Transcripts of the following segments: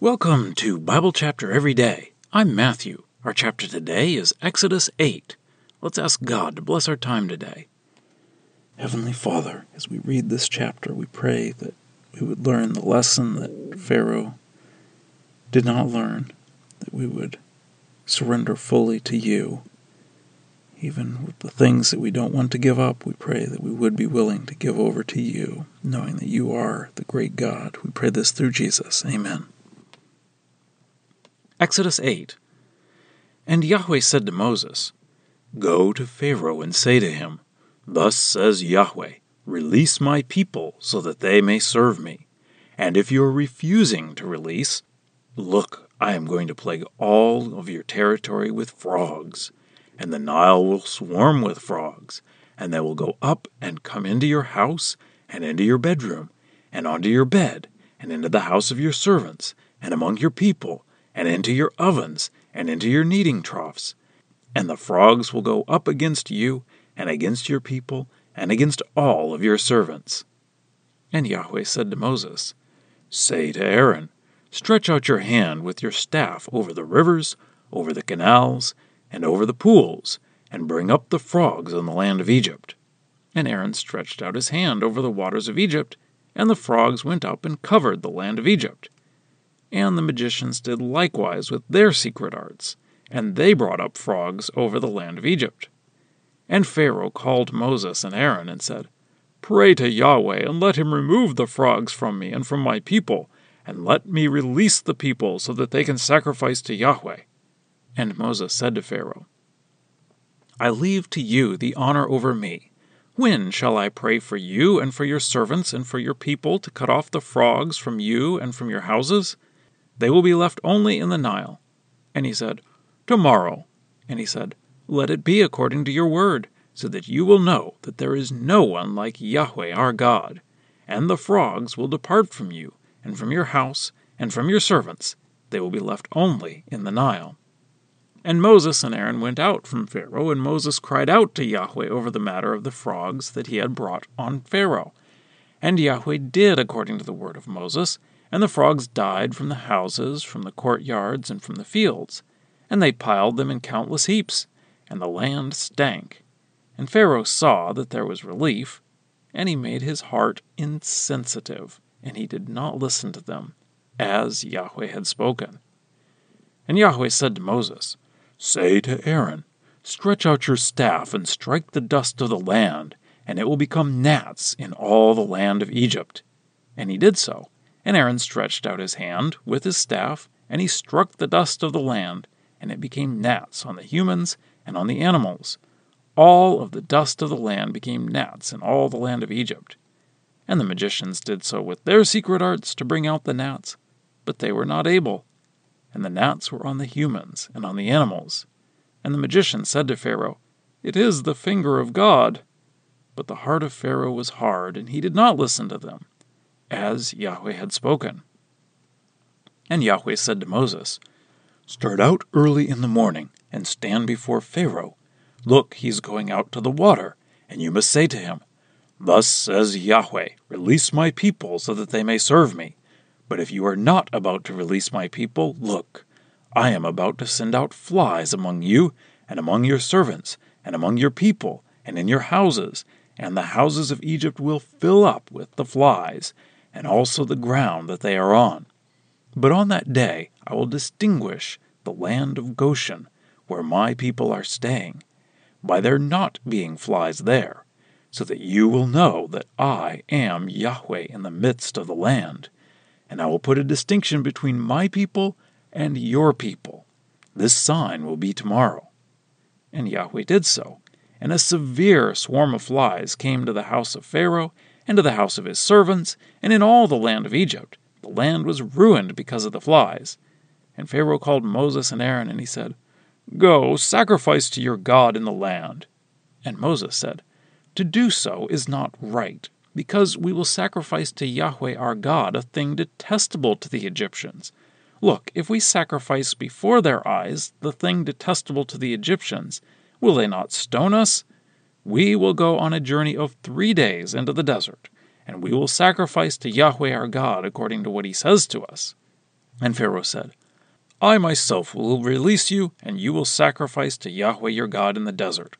Welcome to Bible Chapter Every Day. I'm Matthew. Our chapter today is Exodus 8. Let's ask God to bless our time today. Heavenly Father, as we read this chapter, we pray that we would learn the lesson that Pharaoh did not learn, that we would surrender fully to you. Even with the things that we don't want to give up, we pray that we would be willing to give over to you, knowing that you are the great God. We pray this through Jesus. Amen. Exodus 8 And Yahweh said to Moses, Go to Pharaoh and say to him, Thus says Yahweh, Release my people so that they may serve me. And if you are refusing to release, look, I am going to plague all of your territory with frogs, and the Nile will swarm with frogs, and they will go up and come into your house, and into your bedroom, and onto your bed, and into the house of your servants, and among your people, and into your ovens, and into your kneading troughs. And the frogs will go up against you, and against your people, and against all of your servants. And Yahweh said to Moses, Say to Aaron, Stretch out your hand with your staff over the rivers, over the canals, and over the pools, and bring up the frogs on the land of Egypt. And Aaron stretched out his hand over the waters of Egypt, and the frogs went up and covered the land of Egypt. And the magicians did likewise with their secret arts, and they brought up frogs over the land of Egypt. And Pharaoh called Moses and Aaron and said, Pray to Yahweh, and let him remove the frogs from me and from my people, and let me release the people so that they can sacrifice to Yahweh. And Moses said to Pharaoh, I leave to you the honor over me. When shall I pray for you and for your servants and for your people to cut off the frogs from you and from your houses? They will be left only in the Nile. And he said, Tomorrow. And he said, Let it be according to your word, so that you will know that there is no one like Yahweh our God. And the frogs will depart from you, and from your house, and from your servants. They will be left only in the Nile. And Moses and Aaron went out from Pharaoh, and Moses cried out to Yahweh over the matter of the frogs that he had brought on Pharaoh. And Yahweh did according to the word of Moses, and the frogs died from the houses, from the courtyards, and from the fields. And they piled them in countless heaps, and the land stank. And Pharaoh saw that there was relief, and he made his heart insensitive, and he did not listen to them, as Yahweh had spoken. And Yahweh said to Moses, Say to Aaron, Stretch out your staff and strike the dust of the land, and it will become gnats in all the land of Egypt. And he did so. And Aaron stretched out his hand with his staff, and he struck the dust of the land, and it became gnats on the humans and on the animals. All of the dust of the land became gnats in all the land of Egypt. And the magicians did so with their secret arts to bring out the gnats, but they were not able. And the gnats were on the humans and on the animals. And the magician said to Pharaoh, It is the finger of God. But the heart of Pharaoh was hard, and he did not listen to them as Yahweh had spoken. And Yahweh said to Moses, Start out early in the morning, and stand before Pharaoh. Look, he is going out to the water, and you must say to him, Thus says Yahweh, Release my people so that they may serve me. But if you are not about to release my people, look, I am about to send out flies among you, and among your servants, and among your people, and in your houses, and the houses of Egypt will fill up with the flies, and also the ground that they are on. But on that day I will distinguish the land of Goshen, where my people are staying, by there not being flies there, so that you will know that I am Yahweh in the midst of the land. And I will put a distinction between my people and your people. This sign will be tomorrow. And Yahweh did so, and a severe swarm of flies came to the house of Pharaoh and to the house of his servants, and in all the land of Egypt. The land was ruined because of the flies. And Pharaoh called Moses and Aaron, and he said, Go, sacrifice to your God in the land. And Moses said, To do so is not right, because we will sacrifice to Yahweh our God a thing detestable to the Egyptians. Look, if we sacrifice before their eyes the thing detestable to the Egyptians, will they not stone us? We will go on a journey of three days into the desert, and we will sacrifice to Yahweh our God according to what he says to us. And Pharaoh said, I myself will release you, and you will sacrifice to Yahweh your God in the desert.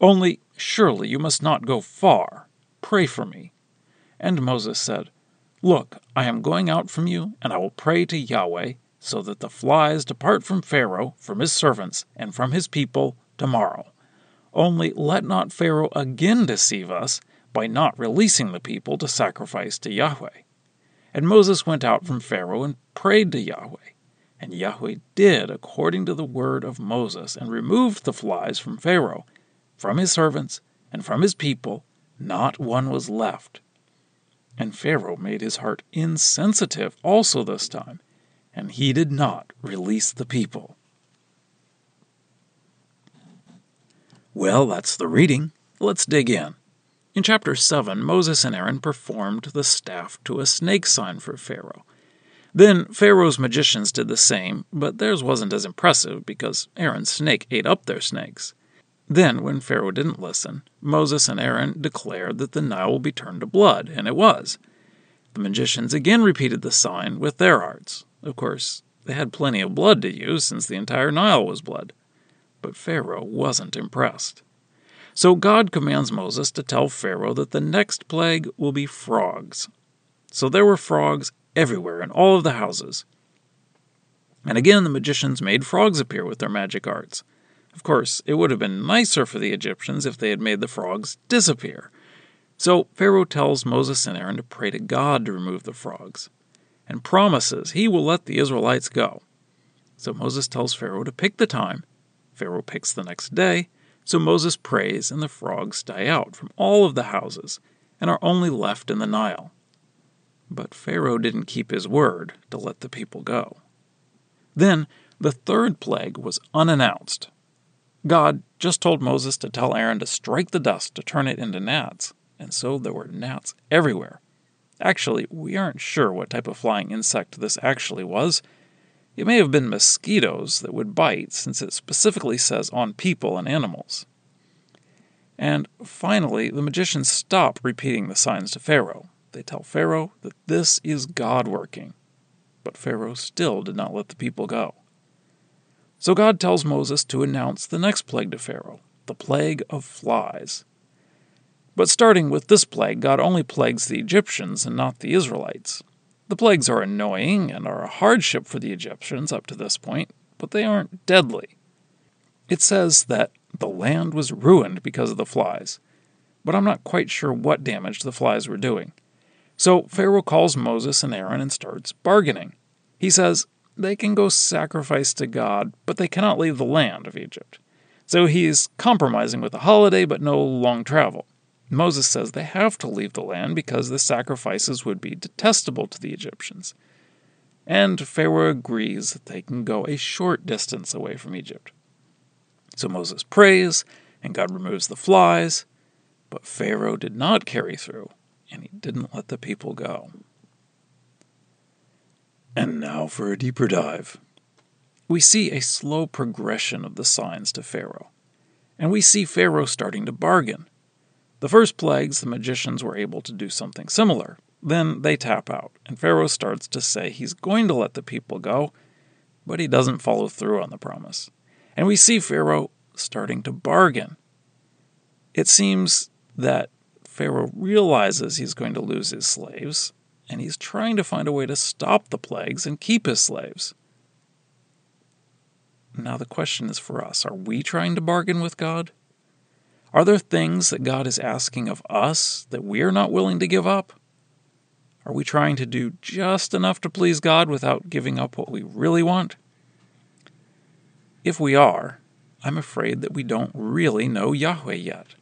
Only, surely you must not go far. Pray for me. And Moses said, Look, I am going out from you, and I will pray to Yahweh, so that the flies depart from Pharaoh, from his servants, and from his people tomorrow. Only let not Pharaoh again deceive us by not releasing the people to sacrifice to Yahweh. And Moses went out from Pharaoh and prayed to Yahweh. And Yahweh did according to the word of Moses, and removed the flies from Pharaoh, from his servants, and from his people. Not one was left. And Pharaoh made his heart insensitive also this time, and he did not release the people. Well, that's the reading. Let's dig in. In chapter 7, Moses and Aaron performed the staff to a snake sign for Pharaoh. Then Pharaoh's magicians did the same, but theirs wasn't as impressive because Aaron's snake ate up their snakes. Then, when Pharaoh didn't listen, Moses and Aaron declared that the Nile will be turned to blood, and it was. The magicians again repeated the sign with their arts. Of course, they had plenty of blood to use since the entire Nile was blood. But Pharaoh wasn't impressed. So God commands Moses to tell Pharaoh that the next plague will be frogs. So there were frogs everywhere in all of the houses. And again, the magicians made frogs appear with their magic arts. Of course, it would have been nicer for the Egyptians if they had made the frogs disappear. So Pharaoh tells Moses and Aaron to pray to God to remove the frogs, and promises he will let the Israelites go. So Moses tells Pharaoh to pick the time. Pharaoh picks the next day, so Moses prays, and the frogs die out from all of the houses and are only left in the Nile. But Pharaoh didn't keep his word to let the people go. Then the third plague was unannounced. God just told Moses to tell Aaron to strike the dust to turn it into gnats, and so there were gnats everywhere. Actually, we aren't sure what type of flying insect this actually was. It may have been mosquitoes that would bite, since it specifically says on people and animals. And finally, the magicians stop repeating the signs to Pharaoh. They tell Pharaoh that this is God working. But Pharaoh still did not let the people go. So God tells Moses to announce the next plague to Pharaoh, the plague of flies. But starting with this plague, God only plagues the Egyptians and not the Israelites. The plagues are annoying and are a hardship for the Egyptians up to this point, but they aren't deadly. It says that the land was ruined because of the flies, but I'm not quite sure what damage the flies were doing. So Pharaoh calls Moses and Aaron and starts bargaining. He says they can go sacrifice to God, but they cannot leave the land of Egypt. So he's compromising with a holiday but no long travel. Moses says they have to leave the land because the sacrifices would be detestable to the Egyptians. And Pharaoh agrees that they can go a short distance away from Egypt. So Moses prays, and God removes the flies, but Pharaoh did not carry through and he didn't let the people go. And now for a deeper dive. We see a slow progression of the signs to Pharaoh, and we see Pharaoh starting to bargain. The first plagues, the magicians were able to do something similar. Then they tap out, and Pharaoh starts to say he's going to let the people go, but he doesn't follow through on the promise. And we see Pharaoh starting to bargain. It seems that Pharaoh realizes he's going to lose his slaves, and he's trying to find a way to stop the plagues and keep his slaves. Now, the question is for us are we trying to bargain with God? Are there things that God is asking of us that we are not willing to give up? Are we trying to do just enough to please God without giving up what we really want? If we are, I'm afraid that we don't really know Yahweh yet.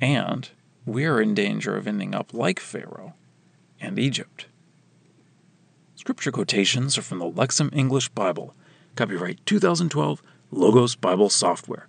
And we're in danger of ending up like Pharaoh and Egypt. Scripture quotations are from the Lexham English Bible, copyright 2012, Logos Bible Software.